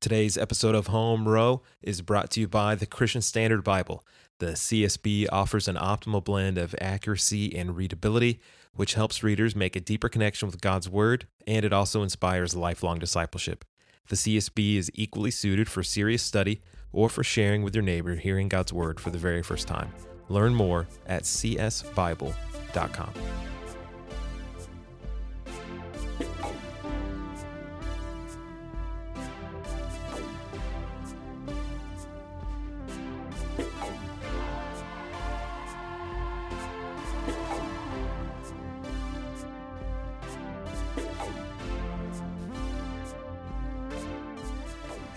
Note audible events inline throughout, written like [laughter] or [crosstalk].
Today's episode of Home Row is brought to you by the Christian Standard Bible. The CSB offers an optimal blend of accuracy and readability, which helps readers make a deeper connection with God's Word, and it also inspires lifelong discipleship. The CSB is equally suited for serious study or for sharing with your neighbor hearing God's Word for the very first time. Learn more at csbible.com.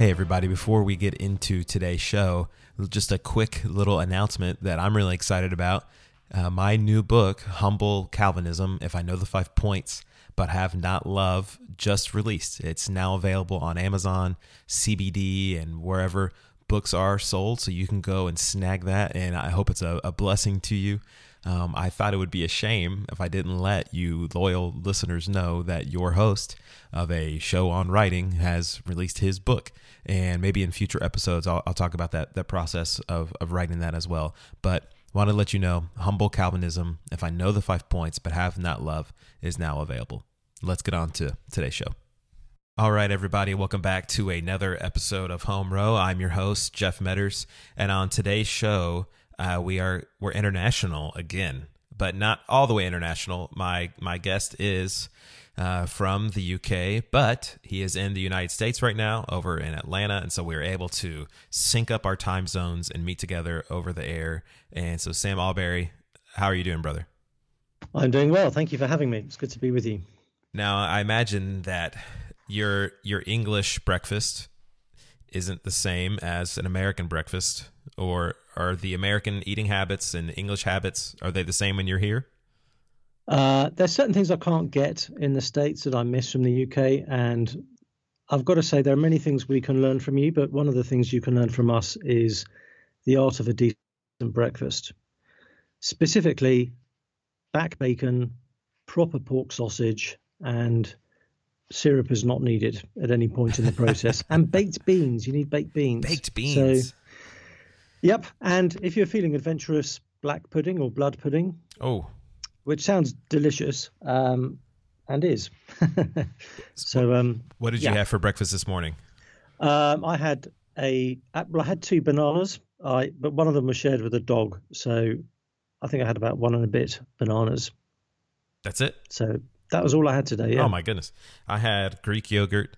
Hey, everybody, before we get into today's show, just a quick little announcement that I'm really excited about. Uh, my new book, Humble Calvinism If I Know the Five Points But Have Not Love, just released. It's now available on Amazon, CBD, and wherever books are sold. So you can go and snag that. And I hope it's a, a blessing to you. Um, I thought it would be a shame if I didn't let you loyal listeners know that your host of a show on writing has released his book. And maybe in future episodes, I'll, I'll talk about that, that process of, of writing that as well. But want to let you know Humble Calvinism, if I know the five points but have not love, is now available. Let's get on to today's show. All right, everybody, welcome back to another episode of Home Row. I'm your host, Jeff Medders, and on today's show, uh, we are we're international again, but not all the way international. My my guest is uh, from the UK, but he is in the United States right now, over in Atlanta, and so we were able to sync up our time zones and meet together over the air. And so, Sam Allberry, how are you doing, brother? I'm doing well. Thank you for having me. It's good to be with you. Now, I imagine that your your English breakfast isn't the same as an American breakfast, or are the American eating habits and English habits are they the same when you're here? Uh, there's certain things I can't get in the states that I miss from the UK, and I've got to say there are many things we can learn from you. But one of the things you can learn from us is the art of a decent breakfast, specifically back bacon, proper pork sausage, and syrup is not needed at any point in the process. [laughs] and baked beans, you need baked beans. Baked beans. So, yep. And if you're feeling adventurous, black pudding or blood pudding. Oh. Which sounds delicious, um, and is. [laughs] so, um, what did you have for breakfast this morning? Um, I had a well, I had two bananas. I but one of them was shared with a dog, so I think I had about one and a bit bananas. That's it. So that was all I had today. Yeah. Oh my goodness! I had Greek yogurt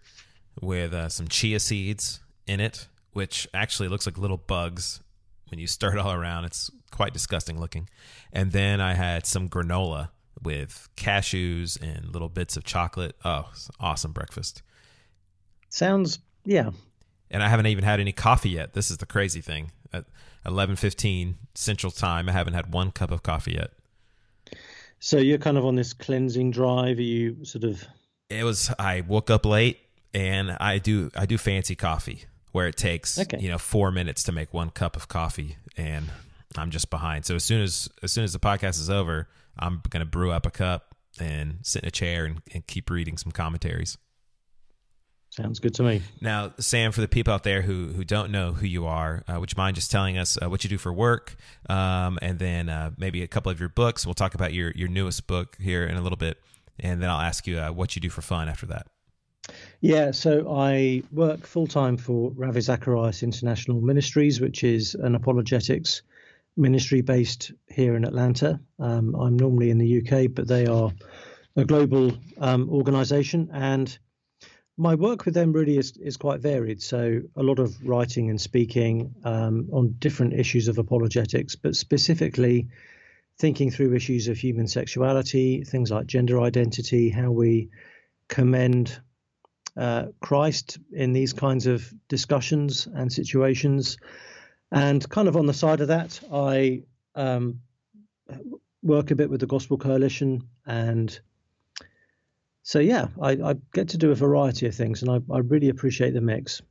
with uh, some chia seeds in it, which actually looks like little bugs when you stir it [laughs] all around. It's quite disgusting looking. And then I had some granola with cashews and little bits of chocolate. Oh, awesome breakfast. Sounds yeah. And I haven't even had any coffee yet. This is the crazy thing. At 11:15 Central Time, I haven't had one cup of coffee yet. So you're kind of on this cleansing drive. Are you sort of? It was. I woke up late, and I do. I do fancy coffee where it takes okay. you know four minutes to make one cup of coffee, and I'm just behind. So as soon as as soon as the podcast is over, I'm gonna brew up a cup and sit in a chair and, and keep reading some commentaries. Sounds good to me. Now, Sam, for the people out there who who don't know who you are, uh, would you mind just telling us uh, what you do for work, um, and then uh, maybe a couple of your books? We'll talk about your your newest book here in a little bit, and then I'll ask you uh, what you do for fun after that. Yeah, so I work full time for Ravi Zacharias International Ministries, which is an apologetics ministry based here in Atlanta. Um, I'm normally in the UK, but they are a global um, organization and my work with them really is, is quite varied. So, a lot of writing and speaking um, on different issues of apologetics, but specifically thinking through issues of human sexuality, things like gender identity, how we commend uh, Christ in these kinds of discussions and situations. And kind of on the side of that, I um, work a bit with the Gospel Coalition and so yeah, I, I, get to do a variety of things, and I, I, really appreciate the mix.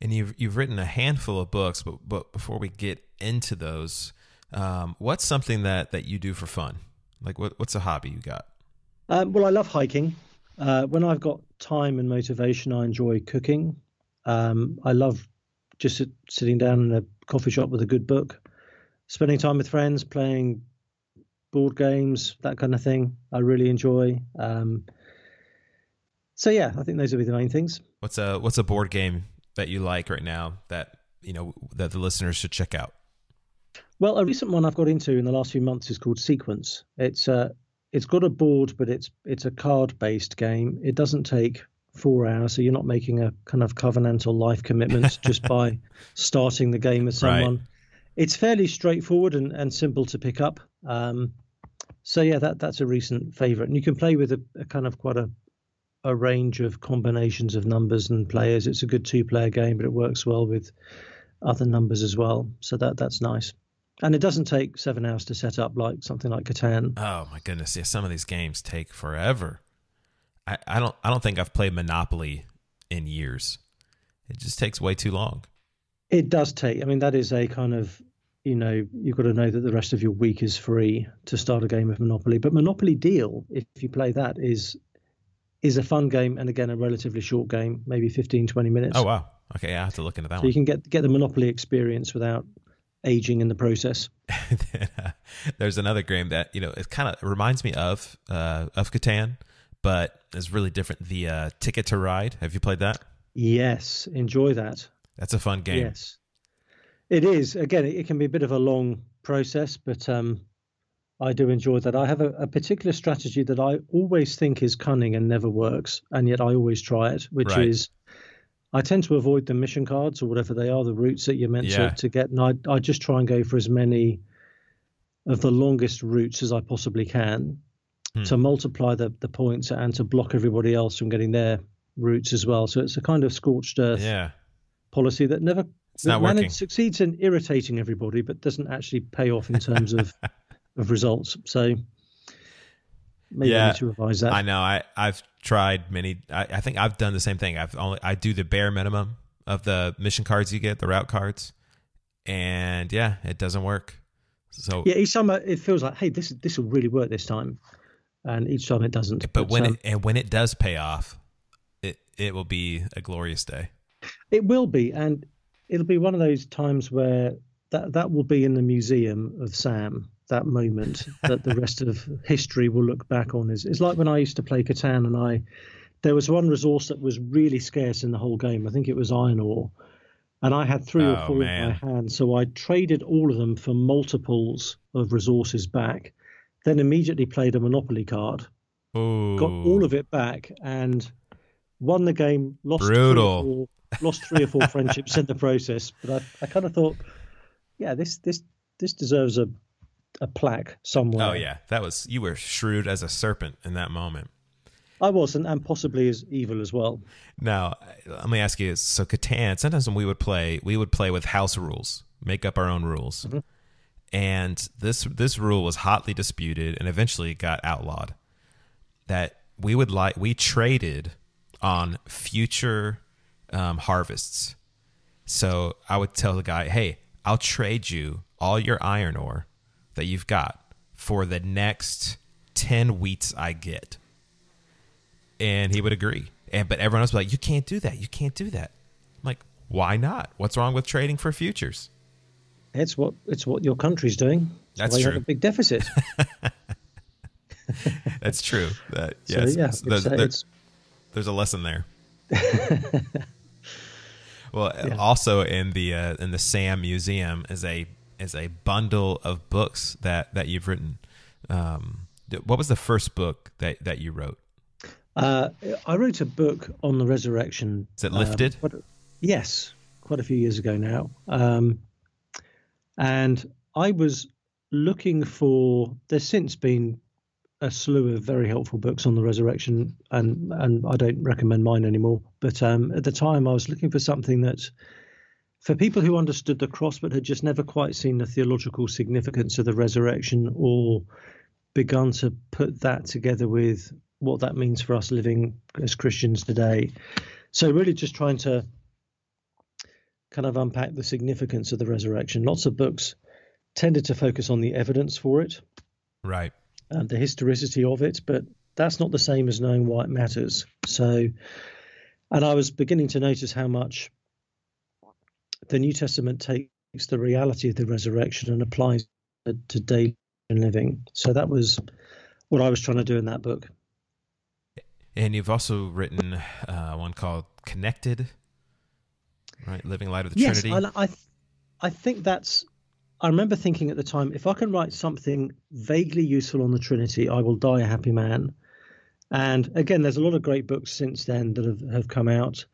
And you've you've written a handful of books, but but before we get into those, um, what's something that that you do for fun? Like what what's a hobby you got? Um, well, I love hiking. Uh, when I've got time and motivation, I enjoy cooking. Um, I love just sitting down in a coffee shop with a good book, spending time with friends, playing board games, that kind of thing. I really enjoy. Um, so yeah, I think those would be the main things. What's a what's a board game that you like right now that you know that the listeners should check out? Well, a recent one I've got into in the last few months is called Sequence. It's uh, it's got a board, but it's it's a card based game. It doesn't take four hours, so you're not making a kind of covenantal life commitment [laughs] just by starting the game with someone. Right. It's fairly straightforward and, and simple to pick up. Um, so yeah, that that's a recent favourite, and you can play with a, a kind of quite a a range of combinations of numbers and players. It's a good two-player game, but it works well with other numbers as well. So that that's nice. And it doesn't take seven hours to set up like something like Catan. Oh my goodness! Yeah, some of these games take forever. I, I don't I don't think I've played Monopoly in years. It just takes way too long. It does take. I mean, that is a kind of you know you've got to know that the rest of your week is free to start a game of Monopoly. But Monopoly Deal, if you play that, is is a fun game and again a relatively short game, maybe 15, 20 minutes. Oh wow. Okay, I have to look into that so one. you can get get the Monopoly experience without aging in the process. [laughs] There's another game that you know it kind of reminds me of uh, of Catan, but it's really different. The uh, Ticket to Ride. Have you played that? Yes, enjoy that. That's a fun game. Yes, it is. Again, it, can be a bit of a long process, but um, I do enjoy that. I have a, a, particular strategy that I always think is cunning and never works, and yet I always try it, which right. is I tend to avoid the mission cards or whatever they are, the routes that you're meant yeah. to, to get. And I, I just try and go for as many of the longest routes as I possibly can hmm. to multiply the, the points and to block everybody else from getting their routes as well. So it's a kind of scorched earth yeah. policy that never not working. succeeds in irritating everybody, but doesn't actually pay off in terms of [laughs] of results. So maybe yeah, I need to revise that. I know. I I've tried many. I, I think I've done the same thing. I've only I do the bare minimum of the mission cards you get, the route cards, and yeah, it doesn't work. So yeah, each time it feels like, hey, this this will really work this time, and each time it doesn't. But, but when um, it and when it does pay off, it it will be a glorious day. It will be, and it'll be one of those times where that that will be in the museum of Sam that moment [laughs] that the rest of history will look back on. Is it's like when I used to play Catan and I there was one resource that was really scarce in the whole game. I think it was iron ore. And I had three oh, or four man. in my hand. So I traded all of them for multiples of resources back, then immediately played a Monopoly card, Ooh. got all of it back, and won the game, lost Brutal. Three four, lost three or four [laughs] friendships in the process. But I, I kind of thought, yeah, this this this deserves a a plaque somewhere. Oh yeah, that was you were shrewd as a serpent in that moment. I was, and, and possibly as evil as well. Now, let me ask you: so Catan. Sometimes when we would play, we would play with house rules, make up our own rules, mm-hmm. And this this rule was hotly disputed and eventually got outlawed. That we would like we traded on future um, harvests. So I would tell the guy, "Hey, I'll trade you all your iron ore that you've got for the next 10 wheats I get. And he would agree. And but everyone else be like, You can't do that. You can't do that. I'm like, why not? What's wrong with trading for futures? It's what it's what your country's doing. That's, That's true. You have a big deficit. [laughs] [laughs] That's true. That, yes. So, yeah, there's, uh, there's, there's, a lesson there. [laughs] well, yeah. also in the uh, in the Sam Museum is a is a bundle of books that that you've written. Um, what was the first book that that you wrote? Uh, I wrote a book on the resurrection. Is it lifted? Um, yes, quite a few years ago now. Um, and I was looking for. There's since been a slew of very helpful books on the resurrection, and and I don't recommend mine anymore. But um, at the time, I was looking for something that for people who understood the cross but had just never quite seen the theological significance of the resurrection or begun to put that together with what that means for us living as Christians today. So, really, just trying to kind of unpack the significance of the resurrection. Lots of books tended to focus on the evidence for it, right, and the historicity of it, but that's not the same as knowing why it matters. So, And I was beginning to notice how much the New Testament takes the reality of the resurrection and applies it to daily living. So that was what I was trying to do in that book. And you've also written uh, one called Connected, right? Living Light of the yes, Trinity. I, I, I think that's. I remember thinking at the time, if I can write something vaguely useful on the Trinity, I will die a happy man. And again, there's a lot of great books since then that have, have come out.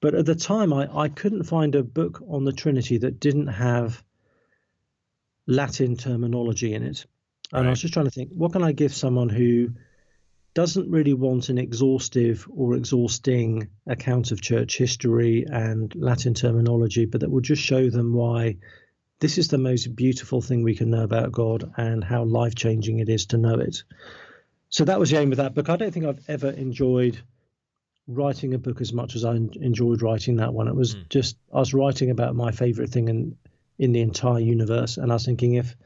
But at the time, I, I couldn't find a book on the Trinity that didn't have Latin terminology in it. And right. I was just trying to think, what can I give someone who doesn't really want an exhaustive or exhausting account of church history and Latin terminology, but that will just show them why this is the most beautiful thing we can know about God and how life changing it is to know it. So that was the aim of that book. I don't think I've ever enjoyed writing a book as much as I enjoyed writing that one. It was mm. just I was writing about my favorite thing in in the entire universe, and I was thinking if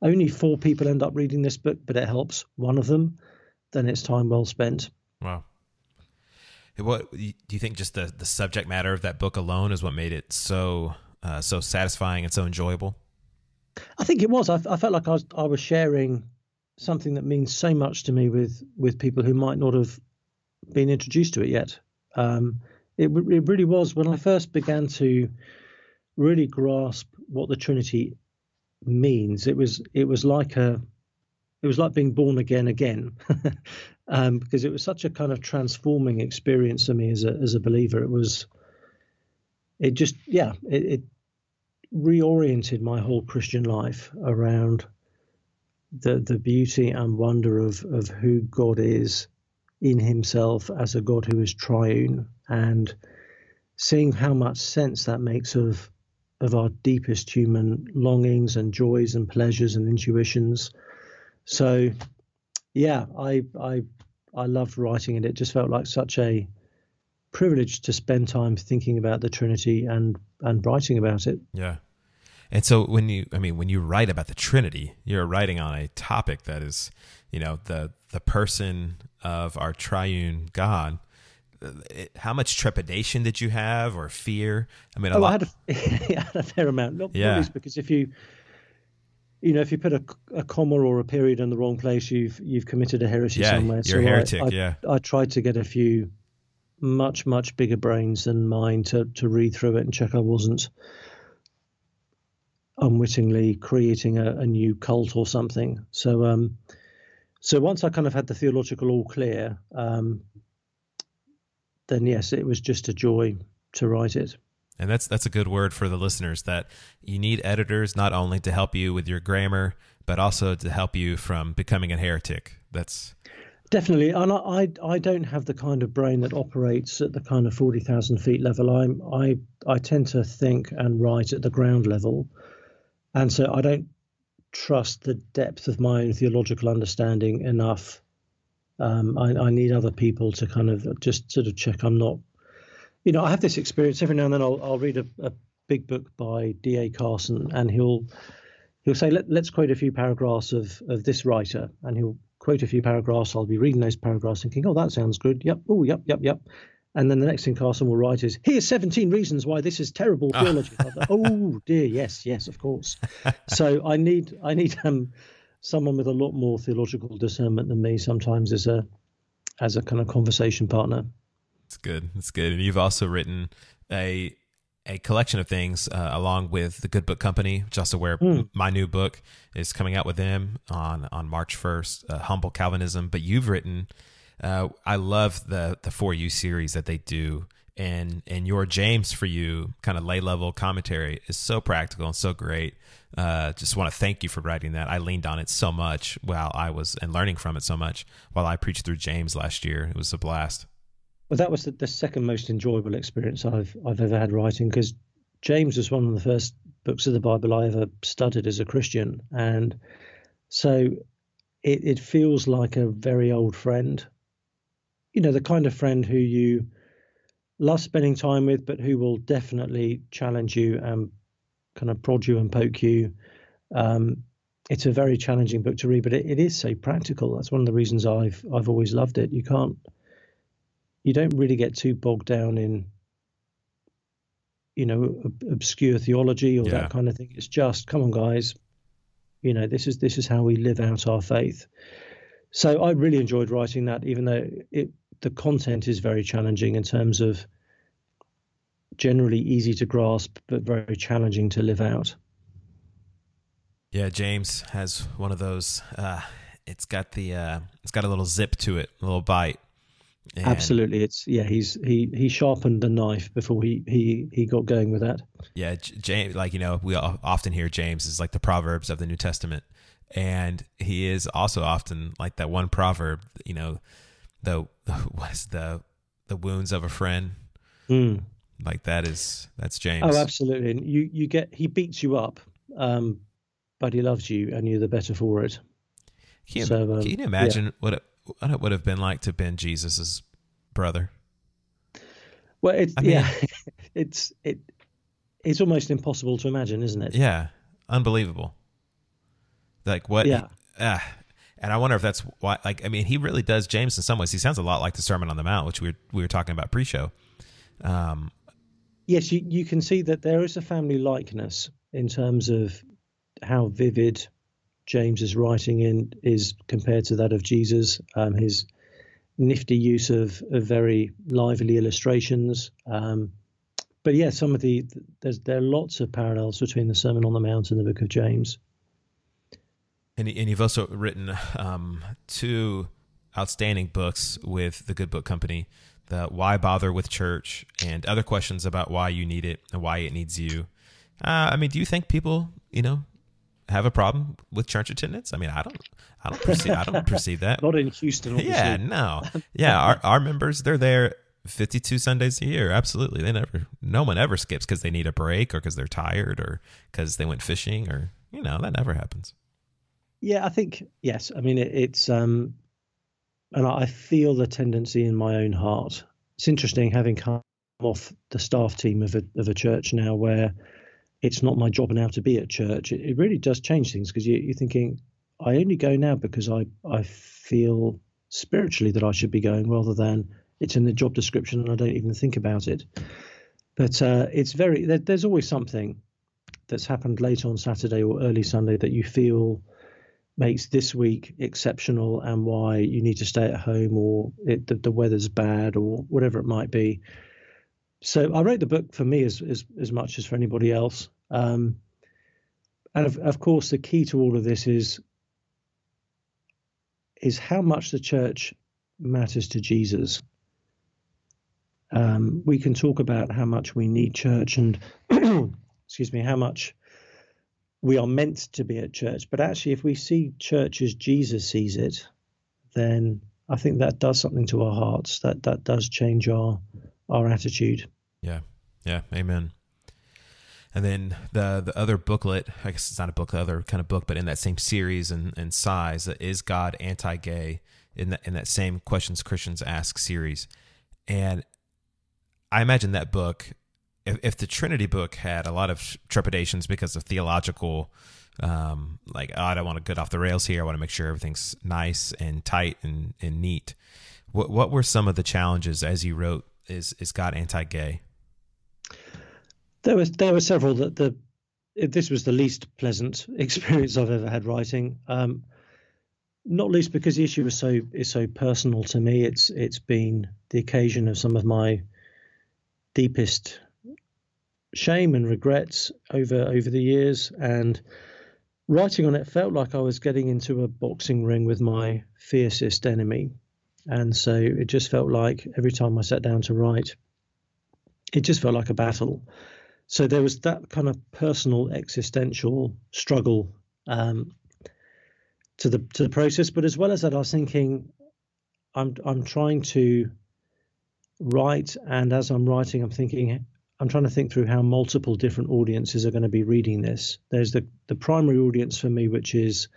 only four people end up reading this book, but it helps one of them, then it's time well spent. Wow. What do you think? Just the the subject matter of that book alone is what made it so uh, so satisfying and so enjoyable. I think it was. I, I felt like I was I was sharing something that means so much to me with with people who might not have been introduced to it yet. Um, it, it really was when I first began to really grasp what the Trinity means. It was it was like a it was like being born again again. [laughs] Um, because it was such a kind of transforming experience for me as a as a believer. It was it just yeah it, it reoriented my whole christian life around the the beauty and wonder of of who god is in himself as a god who is triune and seeing how much sense that makes of of our deepest human longings and joys and pleasures and intuitions so, yeah, I I I loved writing it. It just felt like such a privilege to spend time thinking about the Trinity and and writing about it. Yeah. And so when you I mean when you write about the Trinity, you're writing on a topic that is, you know, the the person of our triune God. How much trepidation did you have or fear? I mean, a oh, lot. I had a, [laughs] I had a fair amount. Not yeah. because if you you know, if you put a, a, comma or a period in the wrong place, you've you've committed a heresy yeah, somewhere. You're so a heretic. I, I, yeah. I tried to get a few much much bigger brains than mine to to read through it and check I wasn't unwittingly creating a, a new cult or something. So um, so once I kind of had the theological all clear, um, then yes, it was just a joy to write it. And that's that's a good word for the listeners that you need editors not only to help you with your grammar, but also to help you from becoming a heretic. That's definitely, and I I don't have the kind of brain that operates at the kind of forty thousand feet level. I'm I I tend to think and write at the ground level, and so I don't trust the depth of my own theological understanding enough. Um, I, I need other people to kind of just sort of check I'm not you know, I have this experience every now and then. I'll, I'll read a, a big book by D.A. Carson, and he'll he'll say, Let, us quote a few paragraphs of of this writer, and he'll quote a few paragraphs. I'll be reading those paragraphs, thinking, oh, that sounds good. Yep. Oh, yep, yep, yep. And then the next thing Carson will write is, here's 17 reasons why this is terrible ah. theology. oh [laughs] dear, yes, yes, of course. so I need I need um someone with a lot more theological discernment than me sometimes as a as a kind of conversation partner. It's good. It's good. And you've also written a a collection of things uh, along with the Good Book Company, which also where mm. my new book is coming out with them on on March first. Uh, Humble Calvinism. But you've written. Uh, I love the the for you series that they do, and and your James for you kind of lay level commentary is so practical and so great. Uh, just want to thank you for writing that. I leaned on it so much while I was and learning from it so much while I preached through James last year. It was a blast. That was the, the second most enjoyable experience I've I've ever had writing because James was one of the first books of the Bible I ever studied as a Christian, and so it it feels like a very old friend. You know, the kind of friend who you love spending time with, but who will definitely challenge you and kind of prod you and poke you. Um, it's a very challenging book to read, but it, it is so practical. That's one of the reasons I've I've always loved it. You can't you don't really get too bogged down in you know obscure theology or yeah. that kind of thing. It's just come on guys. You know this is this is how we live out our faith. So i really enjoyed writing that even though it the content is very challenging in terms of generally easy to grasp but very challenging to live out. Yeah james has one of those uh it's got the uh it's got a little zip to it a little bite and Absolutely, it's yeah. He's he he sharpened the knife before he he he got going with that. Yeah, James, like you know, we often hear James is like the proverbs of the New Testament, and he is also often like that one proverb. You know, the [laughs] was the the wounds of a friend. Mm. Like that is that's James. Oh, absolutely. And you you get he beats you up, um, but he loves you, and you're the better for it. Can you, so, um, can you imagine yeah. what? What it would have been like to have been Jesus's brother. Well, it's I mean, yeah, [laughs] it's it it's almost impossible to imagine, isn't it? Yeah, unbelievable. Like what? Yeah. Uh, and I wonder if that's why. Like, I mean, he really does. James, in some ways, he sounds a lot like the Sermon on the Mount, which we were, we were talking about pre-show. Um, yes, you you can see that there is a family likeness in terms of how vivid James's writing in is compared to that of Jesus. Um, his nifty use of, of very lively illustrations. Um, but yeah, some of the there's there are lots of parallels between the Sermon on the Mount and the Book of James. And, and you've also written um, two outstanding books with the Good Book Company: the Why Bother with Church and other questions about why you need it and why it needs you. Uh, I mean, do you think people, you know, have a problem with church attendance? I mean, I don't, I don't perceive, I don't perceive that. [laughs] Not in Houston. Obviously. Yeah, no, yeah. Our our members, they're there 52 Sundays a year. Absolutely, they never, no one ever skips because they need a break or because they're tired or because they went fishing or you know that never happens. Yeah, I think yes. I mean, it, it's um, and I feel the tendency in my own heart. It's interesting having come off the staff team of a of a church now where it's not my job now to be at church. It, it really does change things because you, you're thinking, I only go now because I, I feel spiritually that I should be going rather than it's in the job description and I don't even think about it. But uh, it's very, there, there's always something that's happened late on Saturday or early Sunday that you feel makes this week exceptional and why you need to stay at home or it, the, the weather's bad or whatever it might be. So I wrote the book for me as as, as much as for anybody else. Um, and of, of course, the key to all of this is is how much the church matters to Jesus. Um, we can talk about how much we need church and [clears throat] excuse me, how much we are meant to be at church. But actually, if we see church as Jesus sees it, then I think that does something to our hearts. That that does change our our attitude. Yeah. Yeah. Amen. And then the the other booklet, I guess it's not a book, the other kind of book, but in that same series and, and size, is God anti-gay in that in that same questions Christians ask series, and I imagine that book, if, if the Trinity book had a lot of trepidations because of theological, um, like oh, I don't want to get off the rails here, I want to make sure everything's nice and tight and, and neat. What what were some of the challenges as you wrote? Is is God anti-gay? There was there were several that the this was the least pleasant [laughs] experience I've ever had writing. Um, not least because the issue is so is so personal to me. It's it's been the occasion of some of my deepest shame and regrets over over the years, and writing on it felt like I was getting into a boxing ring with my fiercest enemy, and so it just felt like every time I sat down to write, it just felt like a battle so there was that kind of personal existential struggle um, to the to the process. But as well as that, I was thinking, I'm I'm trying to write, and as I'm writing, I'm thinking, I'm trying to think through how multiple different audiences are going to be reading this. There's the the primary audience for me, which is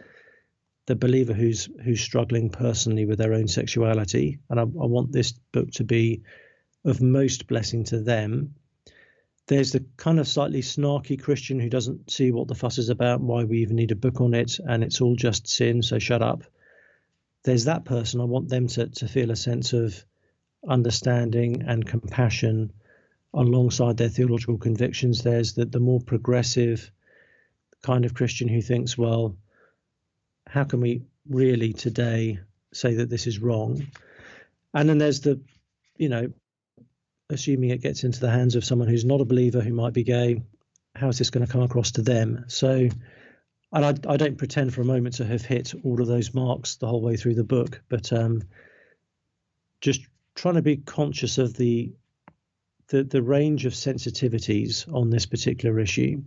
the believer who's who's struggling personally with their own sexuality, and I, I want this book to be of most blessing to them there's the kind of slightly snarky Christian who doesn't see what the fuss is about, why we even need a book on it, and it's all just sin, so shut up. There's that person. I want them to, to feel a sense of understanding and compassion alongside their theological convictions. There's the, the more progressive kind of Christian who thinks, well, how can we really today say that this is wrong? And then there's the, you know, assuming it gets into the hands of someone who's not a believer who might be gay, how is this going to come across to them? So, and I, I don't pretend for a moment to have hit all of those marks the whole way through the book, but um, just trying to be conscious of the, the the range of sensitivities on this particular issue,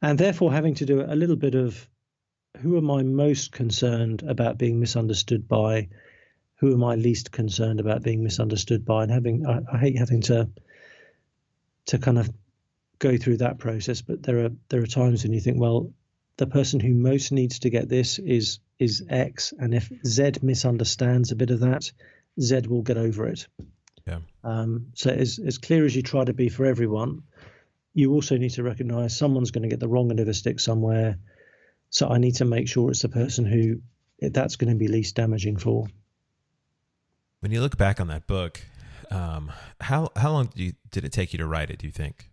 and therefore having to do a little bit of who am I most concerned about being misunderstood by, who am I least concerned about being misunderstood by, and having I, I hate having to to kind of go through that process, but there are there are times when you think, well, the person who most needs to get this is is X, and if Z misunderstands a bit of that, Z will get over it. Yeah. Um, so as as clear as you try to be for everyone, you also need to recognise someone's going to get the wrong end of a stick somewhere. So I need to make sure it's the person who that's going to be least damaging for. When you look back on that book, um, how how long did, you, did it take you to write it? Do you think?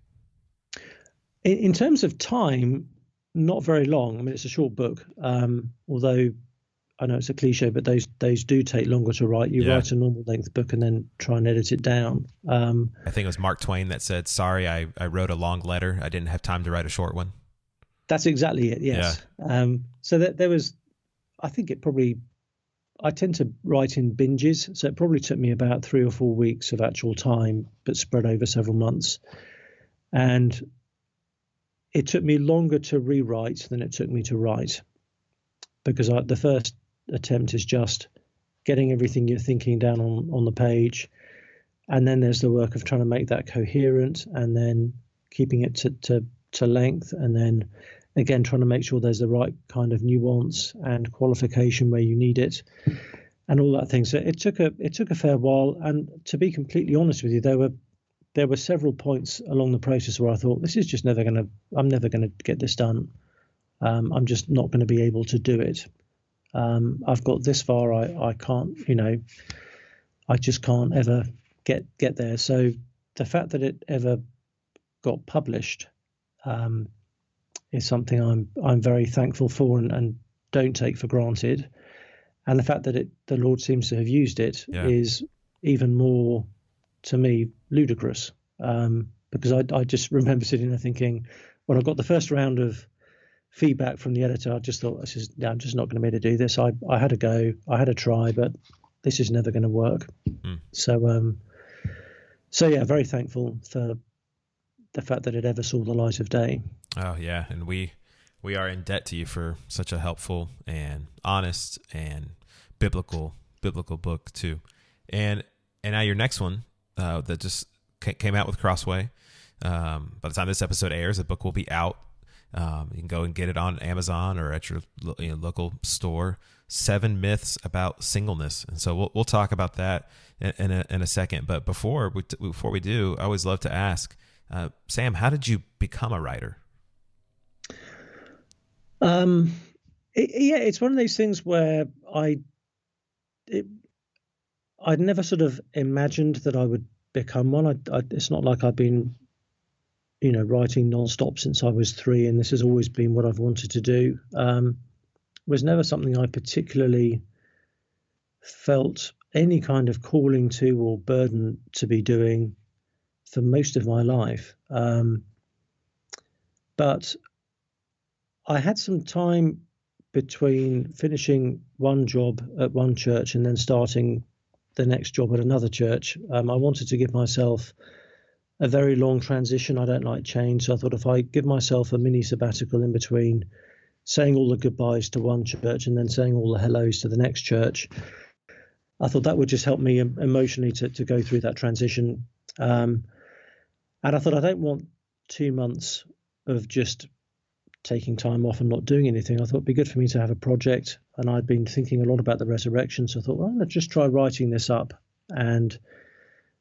In, in terms of time, not very long. I mean, it's a short book, um, although I know it's a cliche, but those those do take longer to write. You yeah. write a normal length book and then try and edit it down. Um, I think it was Mark Twain that said, "Sorry, I, I wrote a long letter. I didn't have time to write a short one." That's exactly it. Yes. Yeah. Um, so that there was, I think it probably. I tend to write in binges, so it probably took me about three or four weeks of actual time, but spread over several months. And it took me longer to rewrite than it took me to write because I, the first attempt is just getting everything you're thinking down on, on the page. And then there's the work of trying to make that coherent and then keeping it to, to, to length. And then again, trying to make sure there's the right kind of nuance and qualification where you need it and all that thing. So it took a, it took a fair while. And to be completely honest with you, there were there were several points along the process where I thought this is just never going to I'm never going to get this done. Um, I'm just not going to be able to do it. Um, I've got this far. I I can't. You know, I just can't ever get get there. So the fact that it ever got published um, is something I'm I'm very thankful for and, and don't take for granted. And the fact that it the Lord seems to have used it yeah. is even more to me ludicrous um, because I, I just remember sitting there thinking when I got the first round of feedback from the editor, I just thought, this is, I'm just not going to be able to do this. I, I had a go, I had a try, but this is never going to work. Mm. So, um, so yeah, very thankful for the fact that it ever saw the light of day. Oh yeah, and we we are in debt to you for such a helpful and honest and biblical biblical book too. And and now your next one uh, that just came out with Crossway. Um, by the time this episode airs, the book will be out. Um, you can go and get it on Amazon or at your you know, local store. Seven myths about singleness, and so we'll we'll talk about that in, in, a, in a second. But before we before we do, I always love to ask uh, Sam, how did you become a writer? Um, it, yeah, it's one of those things where I it, I'd never sort of imagined that I would become one. I, I, it's not like I've been, you know, writing non-stop since I was three, and this has always been what I've wanted to do. Um, was never something I particularly felt any kind of calling to or burden to be doing for most of my life. Um, but I had some time between finishing one job at one church and then starting the next job at another church. Um, I wanted to give myself a very long transition. I don't like change, so I thought if I give myself a mini sabbatical in between, saying all the goodbyes to one church and then saying all the hellos to the next church, I thought that would just help me emotionally to to go through that transition. Um, and I thought I don't want two months of just taking time off and not doing anything. I thought it'd be good for me to have a project, and I'd been thinking a lot about the resurrection. So I thought, well, let's just try writing this up, and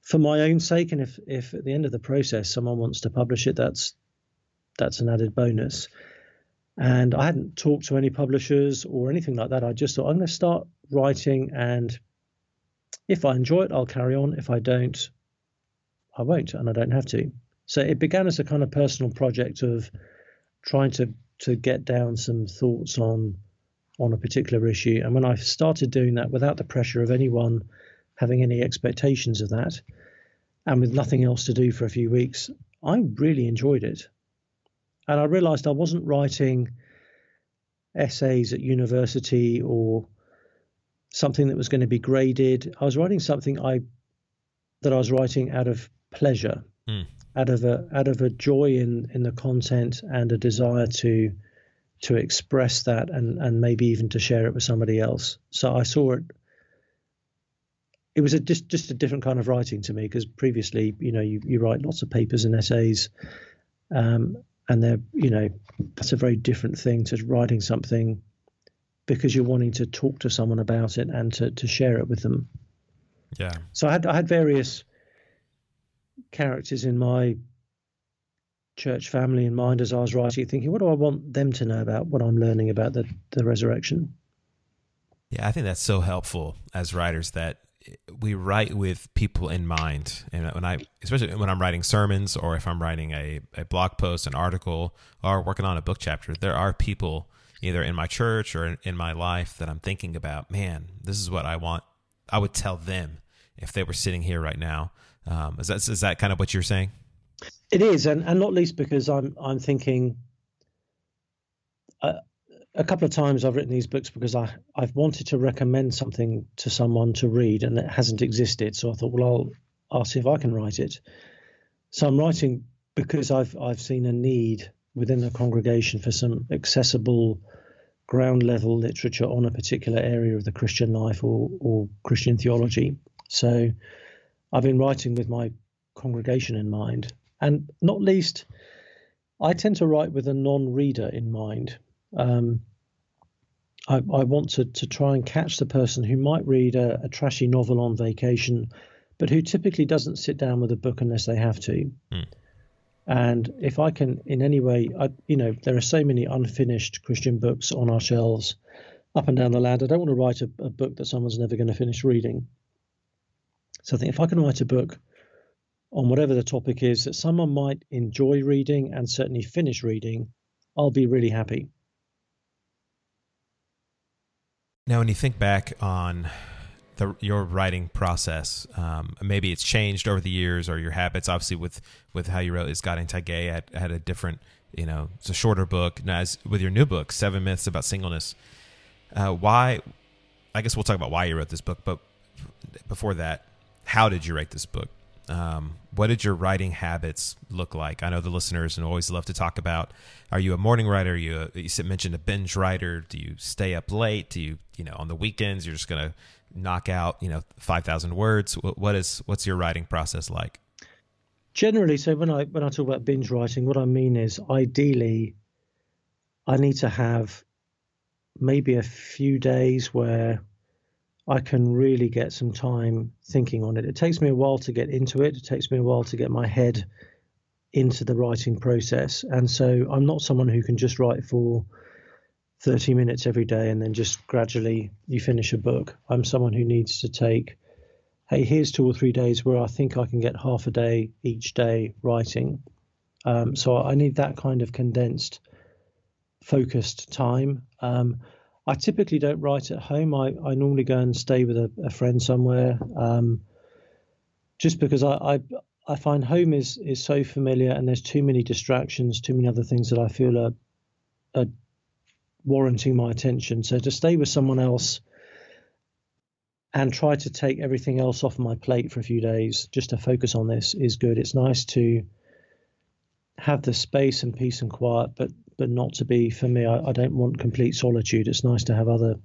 for my own sake, and if if at the end of the process someone wants to publish it, that's that's an added bonus. And I hadn't talked to any publishers or anything like that. I just thought I'm going to start writing, and if I enjoy it, I'll carry on. If I don't, I won't, and I don't have to. So it began as a kind of personal project of trying to to get down some thoughts on on a particular issue. And when I started doing that without the pressure of anyone having any expectations of that, and with nothing else to do for a few weeks, I really enjoyed it. And I realized I wasn't writing essays at university or something that was going to be graded. I was writing something I that I was writing out of pleasure, mm. Out of a out of a joy in in the content and a desire to to express that and and maybe even to share it with somebody else. So I saw it. It was a just just a different kind of writing to me because previously, you know, you, you write lots of papers and essays, um, and they're you know that's a very different thing to writing something because you're wanting to talk to someone about it and to, to share it with them. Yeah. So I had I had various characters in my church family in mind as I was writing, thinking, what do I want them to know about what I'm learning about the, the resurrection? Yeah, I think that's so helpful as writers that we write with people in mind. And when I, especially when I'm writing sermons or if I'm writing a, a blog post, an article, or working on a book chapter, there are people either in my church or in, in my life that I'm thinking about, man, this is what I want. I would tell them if they were sitting here right now. Um, is that is that kind of what you're saying? It is, and, and not least because I'm I'm thinking. Uh, a couple of times I've written these books because I I've wanted to recommend something to someone to read and it hasn't existed. So I thought, well, I'll I'll see if I can write it. So I'm writing because I've I've seen a need within the congregation for some accessible ground level literature on a particular area of the Christian life or, or Christian theology. So I've been writing with my congregation in mind. And not least, I tend to write with a non reader in mind. Um, I, I, want to, to try and catch the person who might read a, a trashy novel on vacation, but who typically doesn't sit down with a book unless they have to. Mm. And if I can, in any way, I, you know, there are so many unfinished Christian books on our shelves up and down the land. I don't want to write a, a book that someone's never going to finish reading. So I think if I can write a book on whatever the topic is that someone might enjoy reading and certainly finish reading, I'll be really happy. Now, when you think back on the, your writing process, um, maybe it's changed over the years, or your habits. Obviously, with with how you wrote, is God Anti-Gay had, had a different, you know, it's a shorter book. Now, as with your new book, Seven Myths About Singleness, uh, why? I guess we'll talk about why you wrote this book, but before that, how did you write this book? Um, what did your writing habits look like? I know the listeners and always love to talk about. Are you a morning writer? Are you a, you mentioned a binge writer? Do you stay up late? Do you you know on the weekends you're just gonna knock out you know five thousand words? What, what is what's your writing process like? Generally, so when I when I talk about binge writing, what I mean is ideally, I need to have maybe a few days where I can really get some time thinking on it. It takes me a while to get into it. It takes me a while to get my head into the writing process. And so I'm not someone who can just write for 30 minutes every day and then just gradually you finish a book. I'm someone who needs to take, hey, here's two or three days where I think I can get half a day each day writing. Um, so I need that kind of condensed, focused time. Um, I typically don't write at home. I, I normally go and stay with a, a friend somewhere, um, just because I, I, I find home is is so familiar and there's too many distractions, too many other things that I feel are, are warranting my attention. So to stay with someone else and try to take everything else off my plate for a few days just to focus on this is good. It's nice to have the space and peace and quiet, but but not to be for me. I, I don't want complete solitude. It's nice to have other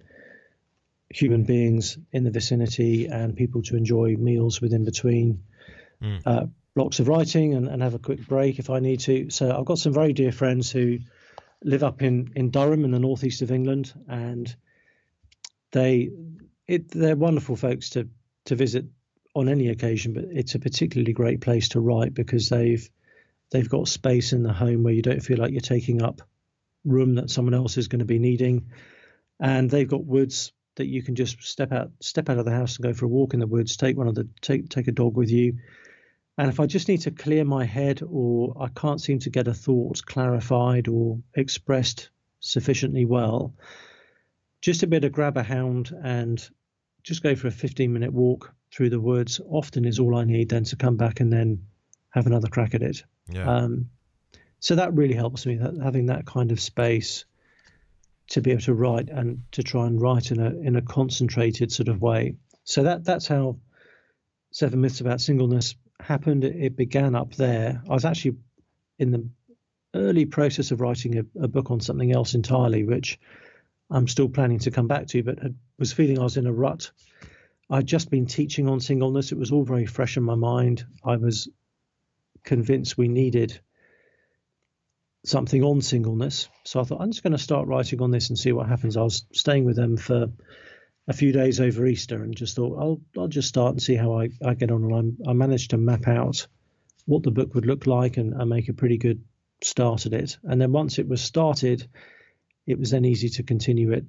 human beings in the vicinity and people to enjoy meals within between mm. uh, blocks of writing and, and have a quick break if I need to. So I've got some very dear friends who live up in, in Durham in the northeast of England, and they it they're wonderful folks to to visit on any occasion, but it's a particularly great place to write because they've They've got space in the home where you don't feel like you're taking up room that someone else is going to be needing. And they've got woods that you can just step out step out of the house and go for a walk in the woods, take one of the take take a dog with you. And if I just need to clear my head or I can't seem to get a thought clarified or expressed sufficiently well, just a bit of grab a hound and just go for a 15 minute walk through the woods often is all I need then to come back and then have another crack at it. Yeah. Um, so that really helps me that, having that kind of space to be able to write and to try and write in a in a concentrated sort of way. So that that's how Seven Myths About Singleness happened. It, it began up there. I was actually in the early process of writing a, a, book on something else entirely, which I'm still planning to come back to, but had, was feeling I was in a rut. I'd just been teaching on singleness. It was all very fresh in my mind. I was convinced we needed something on singleness. So I thought, I'm just going to start writing on this and see what happens. I was staying with them for a few days over Easter and just thought, I'll, I'll just start and see how I, I get on. And I, I managed to map out what the book would look like and, and make a pretty good start at it. And then once it was started, it was then easy to continue it,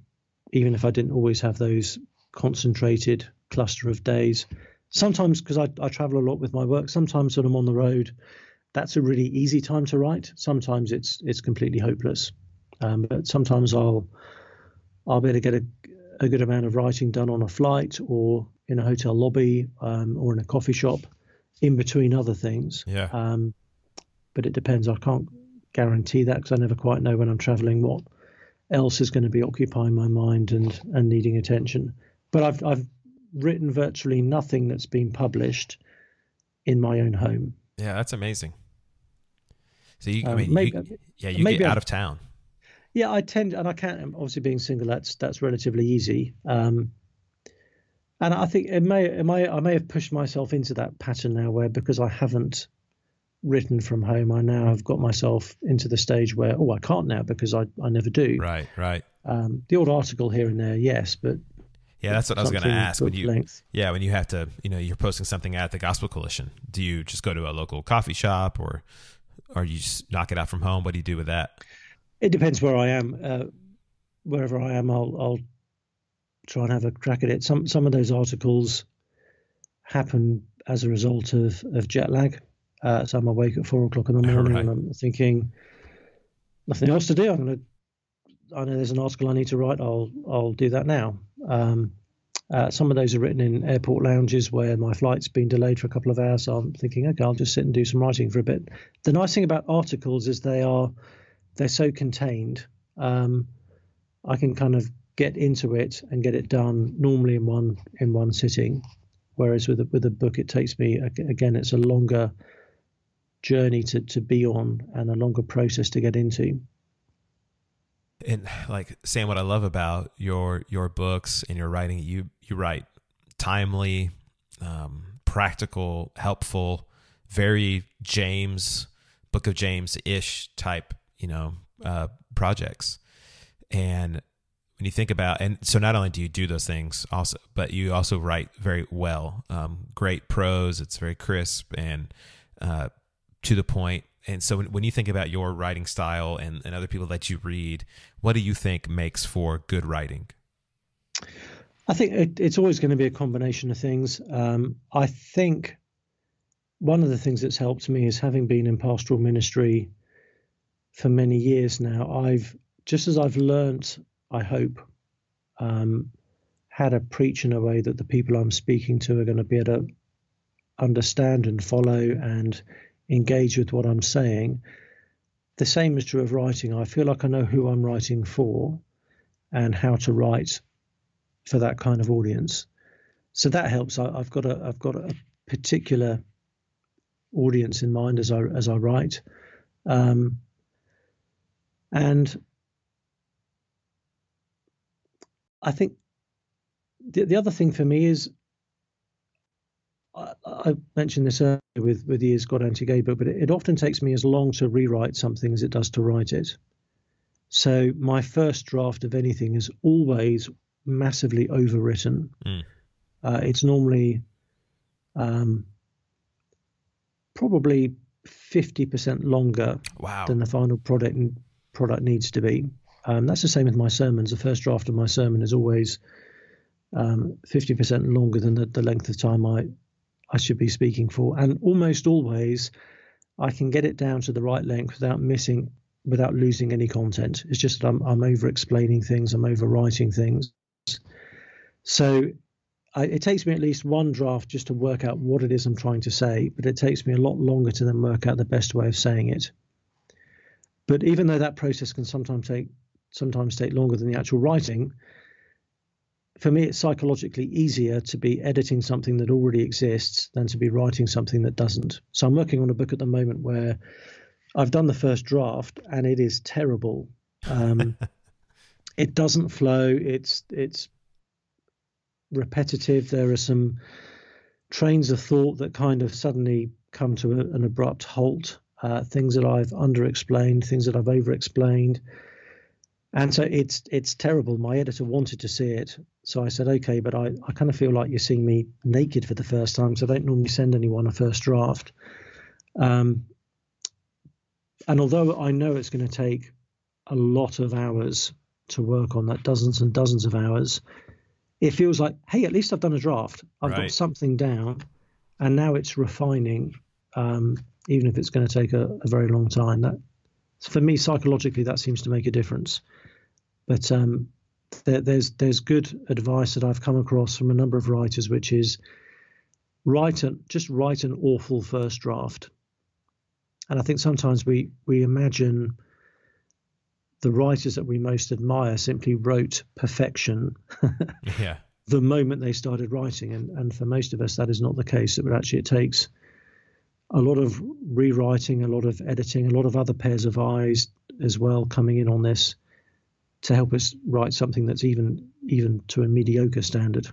even if I didn't always have those concentrated cluster of days. Sometimes, because I, I travel a lot with my work, sometimes when I'm on the road, that's a really easy time to write. Sometimes it's it's completely hopeless. Um, but sometimes I'll I'll be able to get a, a good amount of writing done on a flight or in a hotel lobby um, or in a coffee shop, in between other things. Yeah. Um, but it depends. I can't guarantee that because I never quite know when I'm traveling what else is going to be occupying my mind and and needing attention. But I've I've written virtually nothing that's been published in my own home. Yeah, that's amazing. So you, um, I mean, maybe, you, yeah, you get out i of town. Yeah, I tend, and I can't. Obviously, being single, that's that's relatively easy. Um, and I think it may, it may, I may have pushed myself into that pattern now, where because I haven't written from home, I now have got myself into the stage where, oh, I can't now because I, I never do. Right, right. Um, the odd article here and there, yes, but yeah, that's what I was going to ask. When you, yeah, when you have to, you know, you're posting something at the Gospel Coalition, do you just go to a local coffee shop or or you just knock it out from home? What do you do with that? It depends where I am. Uh, wherever I am, I'll, I'll try and have a crack at it. Some some of those articles happen as a result of, of jet lag. Uh, so I'm awake at four o'clock in the [laughs] morning right. and I'm thinking nothing else to do. I'm gonna. I know there's an article I need to write. I'll I'll do that now. Um, uh, some of those are written in airport lounges where my flight's been delayed for a couple of hours. So I'm thinking, okay, I'll just sit and do some writing for a bit. The nice thing about articles is they are they're so contained. Um, I can kind of get into it and get it done normally in one in one sitting. Whereas with a, with a book, it takes me again, it's a longer journey to to be on and a longer process to get into and like saying what I love about your your books and your writing, you you write timely, um, practical, helpful, very James Book of James ish type, you know, uh, projects. And when you think about, and so not only do you do those things, also, but you also write very well. Um, great prose. It's very crisp and uh, to the point and so when, when you think about your writing style and, and other people that you read, what do you think makes for good writing? I think it, it's always going to be a combination of things. Um, I think one of the things that's helped me is having been in pastoral ministry for many years now. I've just as I've learnt, I hope, um, how to preach in a way that the people I'm speaking to are going to be able to understand and follow and engage with what I'm saying. The same is true of writing. I feel like I know who I'm writing for and how to write for that kind of audience. So that helps. I, have got a I've got a particular audience in mind as I as I write, um, and I think the the other thing for me is I, mentioned this earlier with with the Is God Anti-Gay book, but it, it often takes me as long to rewrite something as it does to write it. So my first draft of anything is always massively overwritten. Mm. Uh, it's normally um, probably fifty percent longer wow. than the final product product needs to be. Um, that's the same with my sermons. The first draft of my sermon is always um, 50% longer than the, the length of time I, I should be speaking for. And almost always, I can get it down to the right length without missing, without losing any content. It's just that I'm, I'm over explaining things, I'm overwriting things. So I, it takes me at least one draft just to work out what it is I'm trying to say, but it takes me a lot longer to then work out the best way of saying it. But even though that process can sometimes take sometimes take longer than the actual writing, for me it's psychologically easier to be editing something that already exists than to be writing something that doesn't. So I'm working on a book at the moment where I've done the first draft and it is terrible. Um, [laughs] it doesn't flow. It's it's repetitive. There are some trains of thought that kind of suddenly come to a, an abrupt halt. Uh, things that I've underexplained, things that I've overexplained, and so it's it's terrible. My editor wanted to see it, so I said, okay, but I, I kind of feel like you're seeing me naked for the first time, so I don't normally send anyone a first draft. Um, and although I know it's going to take a lot of hours to work on that, dozens and dozens of hours, it feels like, hey, at least I've done a draft. I've right. got something down, and now it's refining. Um, even if it's going to take a, a, very long time, that for me psychologically that seems to make a difference. But um, there, there's there's good advice that I've come across from a number of writers, which is write an, just write an awful first draft. And I think sometimes we we imagine the writers that we most admire simply wrote perfection [laughs] yeah. the moment they started writing. And, and for most of us, that is not the case. But actually, it takes a lot of rewriting, a lot of editing, a lot of other pairs of eyes as well coming in on this to help us write something that's even even to a mediocre standard.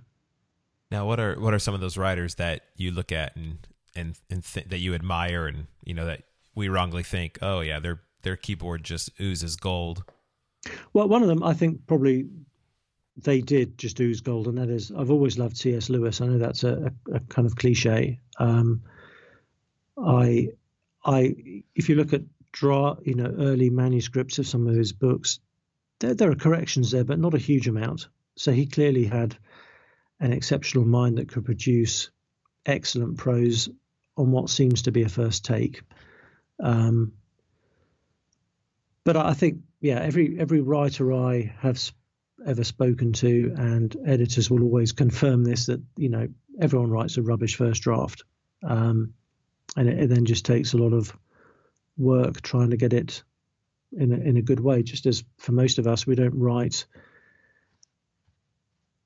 Now, what are what are some of those writers that you look at and and, and th- that you admire, and you know that we wrongly think, oh yeah, they're their keyboard just oozes gold. Well, one of them, I think, probably they did just ooze gold, and that is, I've always loved C.S. Lewis. I know that's a, a, a kind of cliche. Um, I, I, if you look at draw, you know, early manuscripts of some of his books, there, there are corrections there, but not a huge amount. So he clearly had an exceptional mind that could produce excellent prose on what seems to be a first take. Um, but I think yeah, every every writer I have ever spoken to and editors will always confirm this that you know everyone writes a rubbish first draft, um, and it, it, then just takes a lot of work trying to get it in a, in a good way. Just as for most of us, we don't write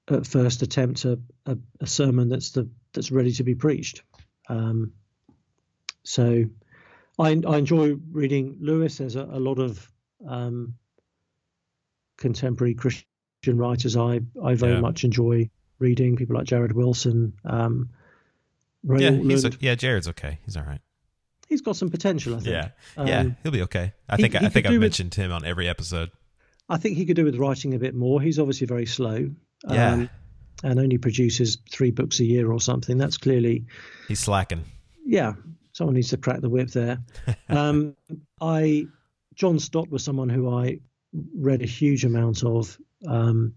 at first attempt a, a, a sermon that's the that's ready to be preached. Um, so I, I enjoy reading Lewis. There's a, a lot of um, contemporary Christian writers I I very yeah. much enjoy reading. People like Jared Wilson. Um, yeah, he's yeah, Jared's okay. He's all right. He's got some potential. I think. Yeah, um, yeah, he'll be okay. I think he, he I think I've mentioned with, him on every episode. I think he could do with writing a bit more. He's obviously very slow. Yeah. Um, and only produces three books a year or something. That's clearly he's slacking. Yeah, someone needs to crack the whip there. [laughs] um, I John Stott was someone who I read a huge amount of um,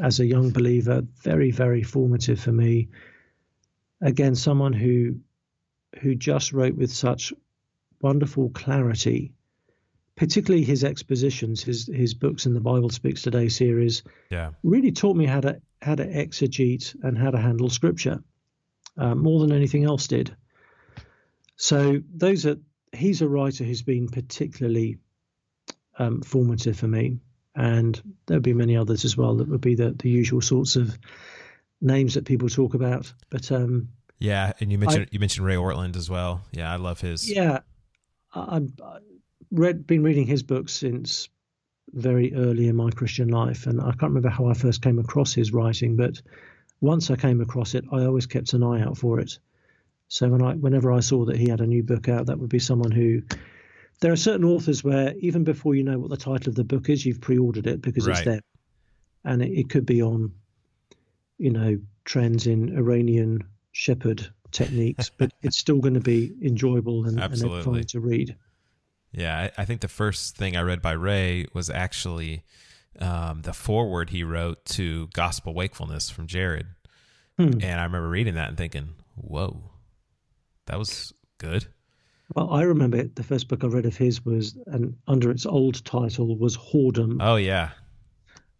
as a young believer. Very, very formative for me. Again, someone who who just wrote with such wonderful clarity, particularly his expositions, his his books in the Bible Speaks Today series. Yeah, really taught me how to how to exegete and how to handle Scripture uh, more than anything else did. So those are he's a writer who's been particularly um, formative for me. And there'll be many others as well that would be the, the usual sorts of names that people talk about. But um, yeah, and you mentioned I, you mentioned Ray Ortlund as well. Yeah, I love his. Yeah, I, have read been reading his books since very early in my Christian life, and I can't remember how I first came across his writing, but once I came across it, I always kept an eye out for it. So when I, whenever I saw that he had a new book out, that would be someone who there are certain authors where even before you know what the title of the book is, you've pre-ordered it because right. it's there, and it, it, could be on, you know, trends in Iranian shepherd techniques, but it's still going to be enjoyable and, and fun to read. Yeah, I, I, think the first thing I read by Ray was actually um, the foreword he wrote to Gospel Wakefulness from Jared. Hmm. And I remember reading that and thinking, whoa, that was good. Well, I remember it, the first book I read of his was, and under its old title was Whoredom. Oh, yeah.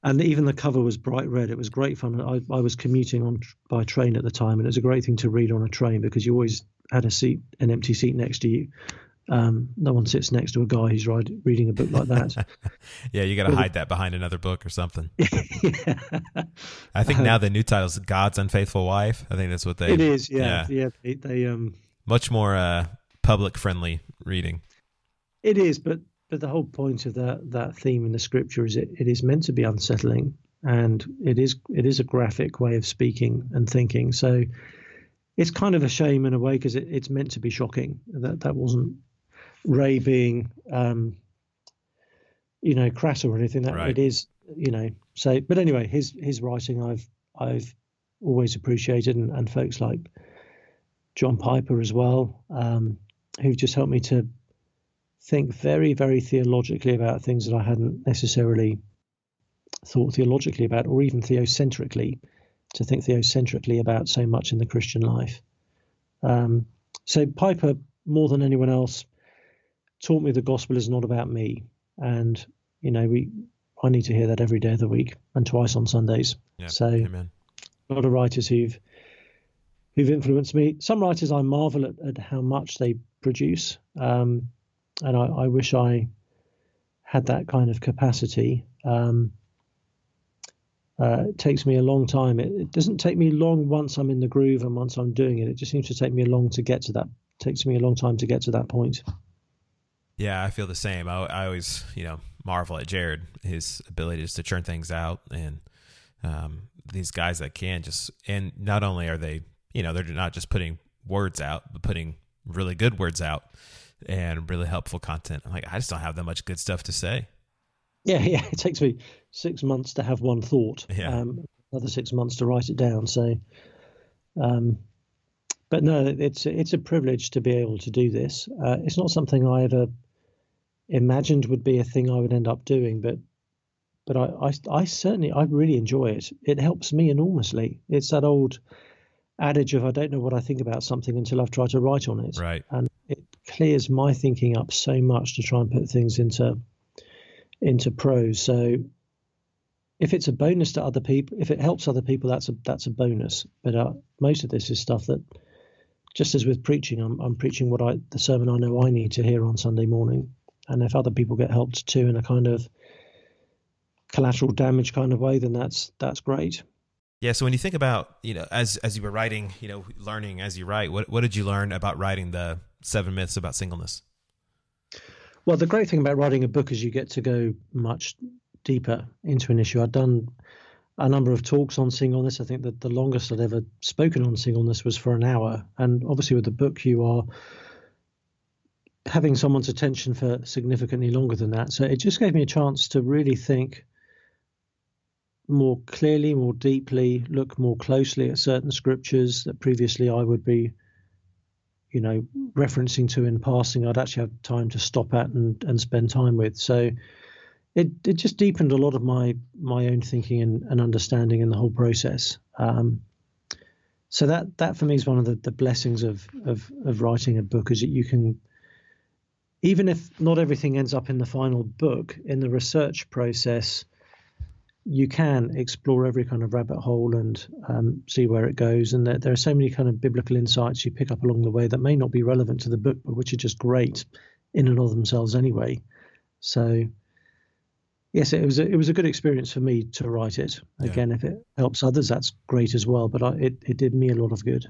And even the cover was bright red. It was great fun. I, I was commuting on by train at the time, and it was a great thing to read on a train because you always had a seat, an empty seat next to you. Um, no one sits next to a guy who's ride, reading a book like that. [laughs] yeah, you got to hide that behind another book or something. [laughs] yeah. I think [laughs] now the new title is God's Unfaithful Wife. I think that's what they. It is, yeah, yeah. yeah they, they, um much more uh, public friendly reading. It is, but but the whole point of that that theme in the scripture is it, it is meant to be unsettling, and it is it is a graphic way of speaking and thinking. So it's kind of a shame in a way because it, it's meant to be shocking. That that wasn't Ray being, um, you know, crass or anything. That right. it is, you know. So, but anyway, his his writing I've I've always appreciated, and, and folks like John Piper as well, um, who've just helped me to think very very theologically about things that I hadn't necessarily thought theologically about, or even theocentrically, to think theocentrically about so much in the Christian life. Um, so Piper, more than anyone else, taught me the gospel is not about me. And, you know, we I need to hear that every day of the week and twice on Sundays. Yeah, so amen. a lot of writers who've who've influenced me. Some writers I marvel at, at how much they produce. Um, and I, I, wish I had that kind of capacity. Um, uh, it takes me a long time. It, it, doesn't take me long once I'm in the groove and once I'm doing it. It just seems to take me a long to get to that. Takes me a long time to get to that point. Yeah, I feel the same. I, I always, you know, marvel at Jared, his ability just to churn things out, and um, these guys that can just, and not only are they, you know, they're not just putting words out, but putting really good words out and really helpful content. I'm like, I just don't have that much good stuff to say. Yeah, [laughs] yeah. It takes me six months to have one thought. Yeah. Um, another six months to write it down. So, um, but no, it's it's a privilege to be able to do this. Uh, it's not something I ever imagined would be a thing I would end up doing, but but I, I, I certainly I really enjoy it. It helps me enormously. It's that old adage of I don't know what I think about something until I've tried to write on it. Right. And clears my thinking up so much to try and put things into into prose. So if it's a bonus to other people, if it helps other people, that's a that's a bonus. But uh, most of this is stuff that, just as with preaching, I'm I'm preaching what I the sermon I know I need to hear on Sunday morning, and if other people get helped too in a kind of collateral damage kind of way, then that's that's great. Yeah. So when you think about you know as as you were writing, you know, learning as you write, what what did you learn about writing the seven myths about singleness? Well, the great thing about writing a book is you get to go much deeper into an issue. I've done a number of talks on singleness. I think that the longest I'd ever spoken on singleness was for an hour. And obviously, with the book, you are having someone's attention for significantly longer than that. So it just gave me a chance to really think more clearly, more deeply, look more closely at certain scriptures that previously I would be, you know, referencing to in passing. I'd actually have time to stop at and, and spend time with. So it it just deepened a lot of my my own thinking and, and understanding in the whole process. Um, so that that for me is one of the, the blessings of, of of writing a book is that you can even if not everything ends up in the final book in the research process you can explore every kind of rabbit hole and um, see where it goes and there, there, are so many kind of biblical insights you pick up along the way that may not be relevant to the book but which are just great in and of themselves anyway so yes, it was a, it was a good experience for me to write it. Again, yeah. if it helps others, that's great as well. But I, it it did me a lot of good.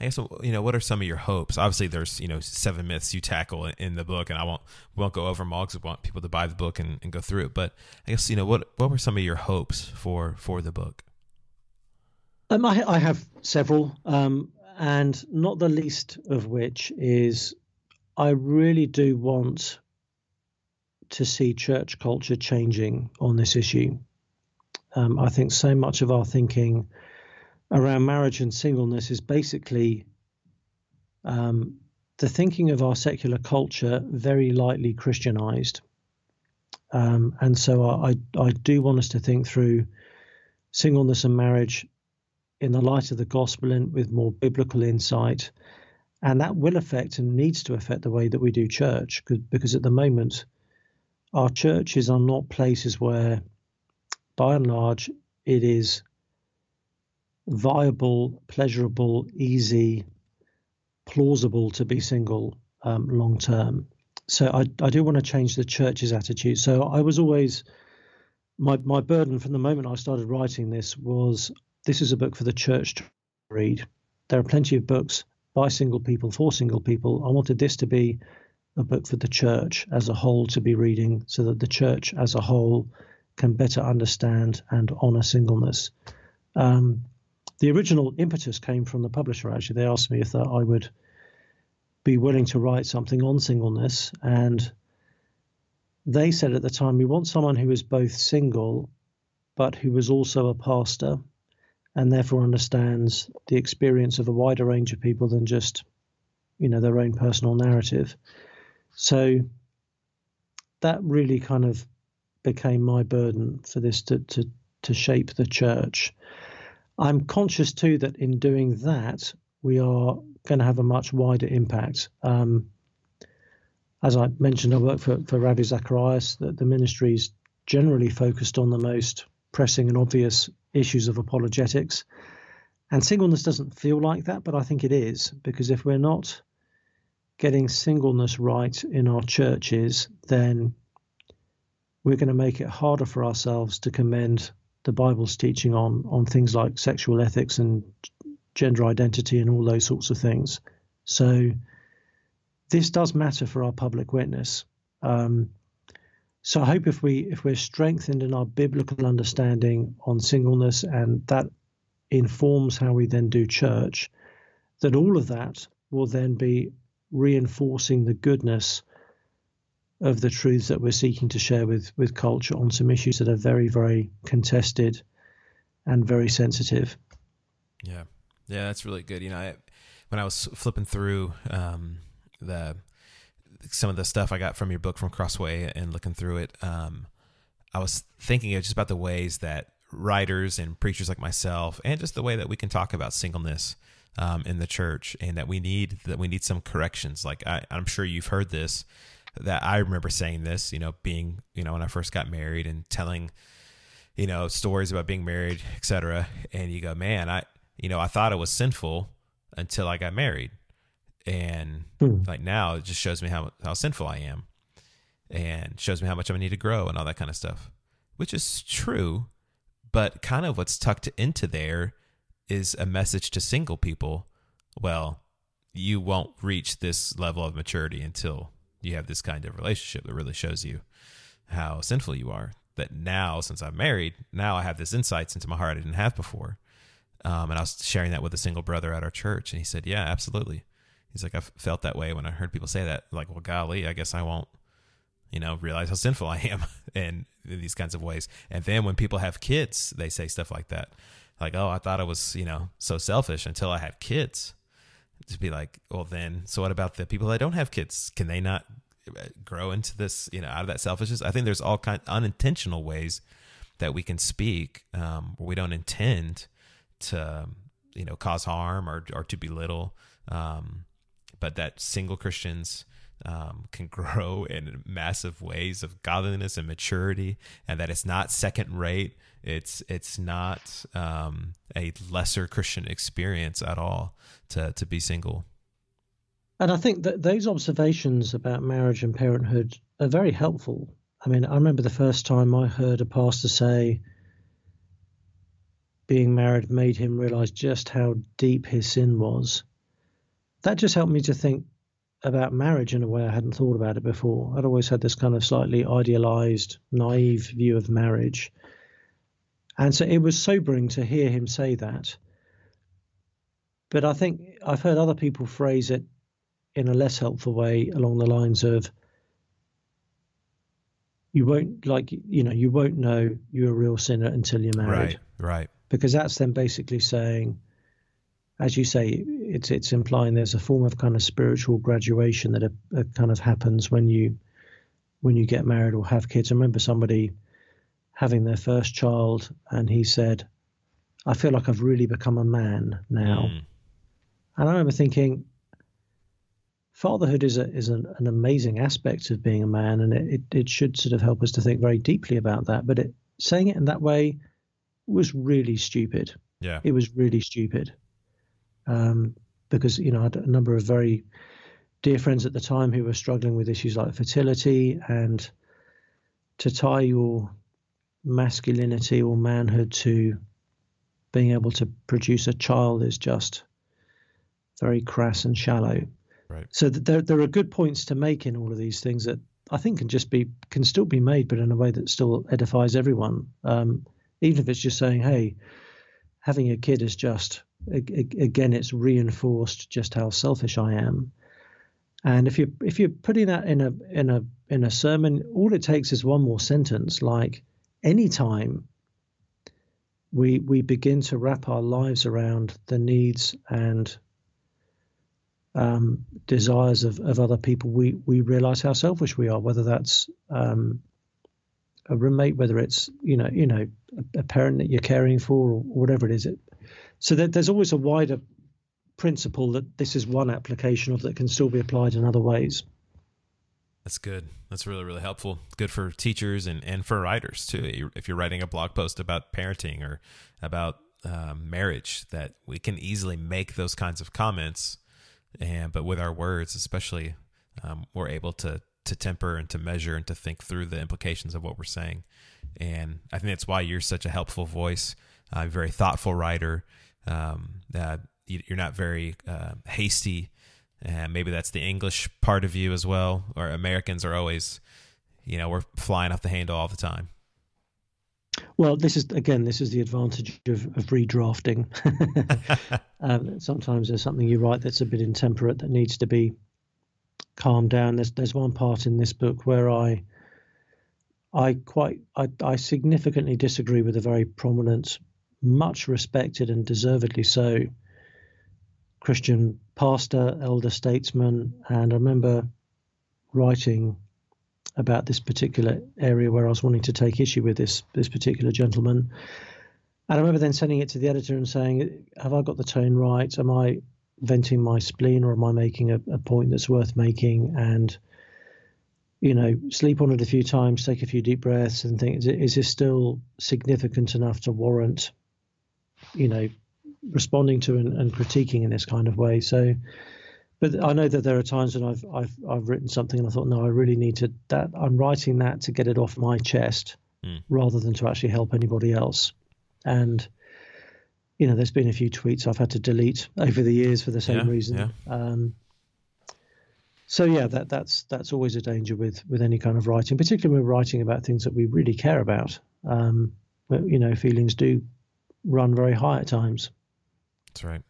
I guess you know what are some of your hopes? Obviously, there's you know seven myths you tackle in the book, and I won't won't go over them all because I want people to buy the book and, and go through it. But I guess you know what what were some of your hopes for for the book? Um, I, I have several, um, and not the least of which is I really do want to see church culture changing on this issue. Um, I think so much of our thinking around marriage and singleness is basically um, the thinking of our secular culture very lightly Christianized. Um, and so I, I do want us to think through singleness and marriage in the light of the gospel and with more biblical insight. And that will affect and needs to affect the way that we do church because at the moment, our churches are not places where, by and large, it is viable, pleasurable, easy, plausible to be single um, long term. So I, I do want to change the church's attitude. So I was always my my burden from the moment I started writing this was this is a book for the church to read. There are plenty of books by single people for single people. I wanted this to be a book for the church as a whole to be reading so that the church as a whole can better understand and honor singleness. Um, the original impetus came from the publisher, actually. They asked me if I would be willing to write something on singleness. And they said at the time, we want someone who is both single, but who is also a pastor and therefore understands the experience of a wider range of people than just, you know, their own personal narrative. So that really kind of became my burden for this to, to, to shape the church. I'm conscious too that in doing that, we are going to have a much wider impact. Um, as I mentioned, I work for, for Ravi Zacharias, that the ministry is generally focused on the most pressing and obvious issues of apologetics. And singleness doesn't feel like that, but I think it is, because if we're not getting singleness right in our churches, then we're going to make it harder for ourselves to commend the Bible's teaching on on things like sexual ethics and gender identity and all those sorts of things. So this does matter for our public witness. Um, so I hope if we if we're strengthened in our biblical understanding on singleness and that informs how we then do church, that all of that will then be reinforcing the goodness of the truths that we're seeking to share with with culture on some issues that are very very contested and very sensitive. Yeah, yeah, that's really good. You know, I, when I was flipping through um, the some of the stuff I got from your book from Crossway and looking through it, um, I was thinking just about the ways that writers and preachers like myself, and just the way that we can talk about singleness um, in the church, and that we need that we need some corrections. Like I, I'm sure you've heard this. That I remember saying this, you know, being, you know, when I first got married and telling, you know, stories about being married, etc. And you go, man, I, you know, I thought it was sinful until I got married and hmm. like now it just shows me how how sinful I am, and shows me how much I need to grow and all that kind of stuff, which is true, but kind of what's tucked into there is a message to single people. Well, you won't reach this level of maturity until you have this kind of relationship that really shows you how sinful you are. That now, since I'm married, now I have this insights into my heart I didn't have before. Um, and I was sharing that with a single brother at our church, and he said, "Yeah, absolutely." He's like, I felt that way when I heard people say that. Like, well, golly, I guess I won't, you know, realize how sinful I am [laughs] in, in these kinds of ways. And then when people have kids, they say stuff like that. Like, oh, I thought I was, you know, so selfish until I had kids. To be like, well, then, so what about the people that don't have kids? Can they not uh, grow into this, you know, out of that selfishness? I think there's all kind unintentional ways that we can speak um, where we don't intend to, you know, cause harm or or to belittle. Um, but that single Christians um, [laughs] can grow in massive ways of godliness and maturity, and that it's not second rate. It's it's not um, a lesser Christian experience at all to to be single. And I think that those observations about marriage and parenthood are very helpful. I mean, I remember the first time I heard a pastor say being married made him realize just how deep his sin was that just helped me to think about marriage in a way I hadn't thought about it before. I'd always had this kind of slightly idealized, naive view of marriage. And so it was sobering to hear him say that. But I think I've heard other people phrase it in a less helpful way along the lines of you won't like you know you won't know you're a real sinner until you're married right right because that's then basically saying as you say, it's it's implying there's a form of kind of spiritual graduation that a, a kind of happens when you when you get married or have kids. I remember somebody having their first child, and he said, "I feel like I've really become a man now." Mm. And I remember thinking, fatherhood is a, is an, an, amazing aspect of being a man, and it, it, it, should sort of help us to think very deeply about that. But it, saying it in that way was really stupid. Yeah, it was really stupid. Um, because you know I had a number of very dear friends at the time who were struggling with issues like fertility and to tie your masculinity or manhood to being able to produce a child is just very crass and shallow. Right. So there there are good points to make in all of these things that I think can just be can still be made, but in a way that still edifies everyone. Um, even if it's just saying, "Hey, having a kid is just again, it's reinforced just how selfish I am." And if you if you're putting that in a in a in a sermon, all it takes is one more sentence, like anytime we we begin to wrap our lives around the needs and um, desires of, of other people, we we realize how selfish we are. Whether that's um, a roommate, whether it's you know you know a, a parent that you're caring for, or whatever it is. It, so there's always a wider principle that this is one application of that can still be applied in other ways. That's good. That's really, really helpful. Good for teachers and, and for writers too. If you're writing a blog post about parenting or about um, marriage, that we can easily make those kinds of comments, and but with our words, especially, um, we're able to to temper and to measure and to think through the implications of what we're saying. And I think that's why you're such a helpful voice, a very thoughtful writer. Um, uh, you're not very uh, hasty. And maybe that's the English part of you as well. Or Americans are always, you know, we're flying off the handle all the time. Well, this is again, this is the advantage of, of redrafting. [laughs] um, sometimes there's something you write that's a bit intemperate that needs to be calmed down. There's there's one part in this book where I I quite I, I significantly disagree with a very prominent, much respected and deservedly so Christian pastor, elder statesman, and I remember writing about this particular area where I was wanting to take issue with this this particular gentleman. And I remember then sending it to the editor and saying, "Have I got the tone right? Am I venting my spleen, or am I making a, a point that's worth making?" And you know, sleep on it a few times, take a few deep breaths, and think, is, is this still significant enough to warrant, you know, responding to and, and, critiquing in this kind of way. So, but I know that there are times when I've I've I've written something and I thought, no, I really need to that I'm writing that to get it off my chest mm. rather than to actually help anybody else. And you know, there's been a few tweets I've had to delete over the years for the same yeah, reason. Yeah. Um, so yeah, that that's that's always a danger with with any kind of writing, particularly when we're writing about things that we really care about. Um, but, you know, feelings do run very high at times. That's right.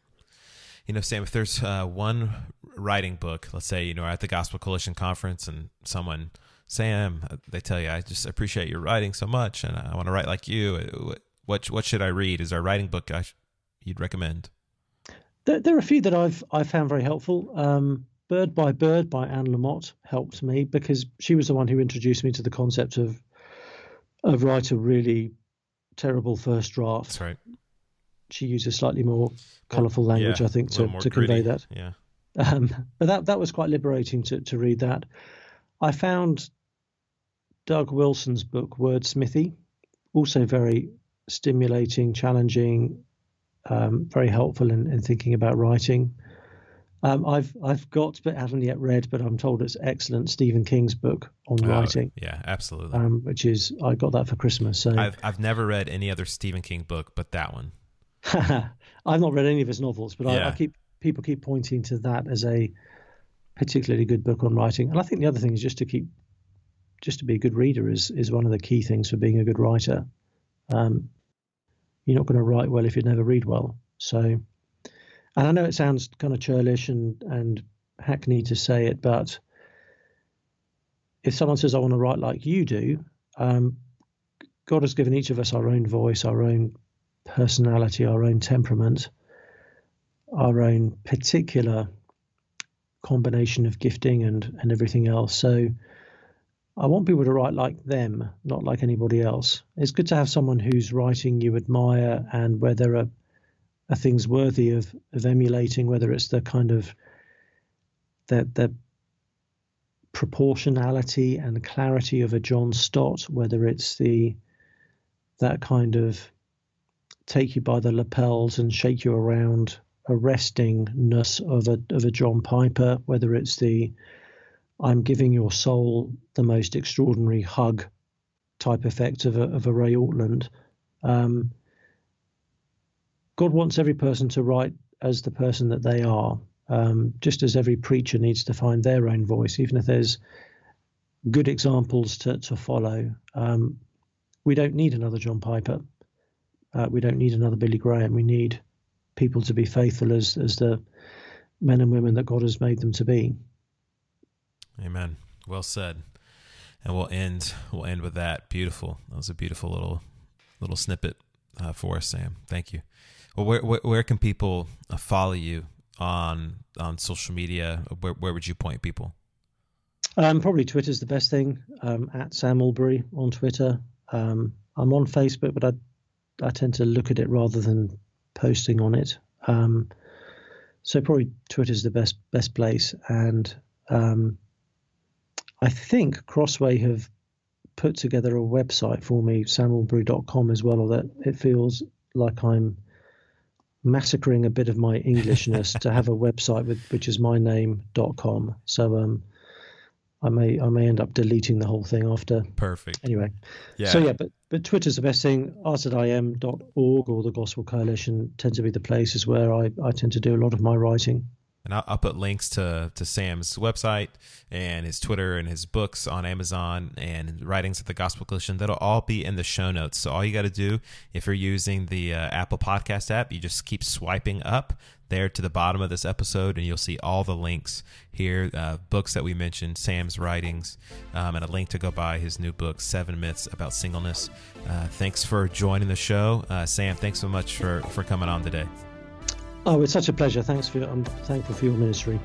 You know, Sam, if there's uh, one writing book, let's say, you know, at the Gospel Coalition conference and someone, Sam, uh, they tell you, I just appreciate your writing so much and I want to write like you. Uh, what, what should I read? Is there a writing book I sh- you'd recommend? There, there, are a few that I've, I've found very helpful. Um, Bird by Bird by Anne Lamott helped me because she was the one who introduced me to the concept of, of writer really terrible first draft. That's right she uses slightly more colourful language, yeah, I think, to, to convey that. Yeah. Um, but that that was quite liberating to to read that. I found Doug Wilson's book Wordsmithy also very stimulating, challenging, um, very helpful in, in thinking about writing. Um, I've I've got but haven't yet read, but I'm told it's excellent. Stephen King's book on oh, writing. Yeah, absolutely. Um, which is I got that for Christmas. So I've I've never read any other Stephen King book but that one. [laughs] I've not read any of his novels, but yeah. I, I, keep people keep pointing to that as a particularly good book on writing. And I think the other thing is just to keep just to be a good reader is is one of the key things for being a good writer. Um, you're not going to write well if you never read well. So, and I know it sounds kind of churlish and and hackneyed to say it, but if someone says I want to write like you do, um, God has given each of us our own voice, our own personality, our own temperament, our own particular combination of gifting and, and everything else. So I want people to write like them, not like anybody else. It's good to have someone whose writing you admire and where there are, are things worthy of, of emulating, whether it's the kind of the, the proportionality and clarity of a John Stott, whether it's the that kind of take you by the lapels and shake you around arrestingness of a of a John Piper, whether it's the I'm giving your soul the most extraordinary hug type effect of a, of a Ray Ortlund. Um, God wants every person to write as the person that they are, um, just as every preacher needs to find their own voice, even if there's good examples to, to follow. Um, we don't need another John Piper. Uh, we don't need another Billy Graham. We need people to be faithful as as the men and women that God has made them to be. Amen. Well said. And we'll end. We'll end with that. Beautiful. That was a beautiful little little snippet uh, for us, Sam. Thank you. Well, where, where, where can people uh, follow you on on social media? Where where would you point people? Um, probably Twitter's the best thing. Um, at Sam Allberry on Twitter. Um, I'm on Facebook, but I I tend to look at it rather than posting on it. Um, so probably Twitter's the best best place, and um, I think Crossway have put together a website for me, samallberry.com as well, or that it feels like I'm massacring a bit of my Englishness to have a website with which is my name.com. So um I may I may end up deleting the whole thing after. Perfect. Anyway. Yeah. So yeah, but but Twitter's the best thing. RZIM.org or the Gospel Coalition tend to be the places where I, I tend to do a lot of my writing. And I'll, I'll, put links to, to Sam's website and his Twitter and his books on Amazon and writings at the Gospel Coalition. That'll all be in the show notes. So all you got to do, if you're using the uh, Apple Podcast app, you just keep swiping up there to the bottom of this episode, and you'll see all the links here, uh, books that we mentioned, Sam's writings, um, and a link to go buy his new book, Seven Myths About Singleness. Uh, thanks for joining the show, uh, Sam. Thanks so much for for coming on today. Oh, it's such a pleasure. Thanks for I'm thankful for your ministry.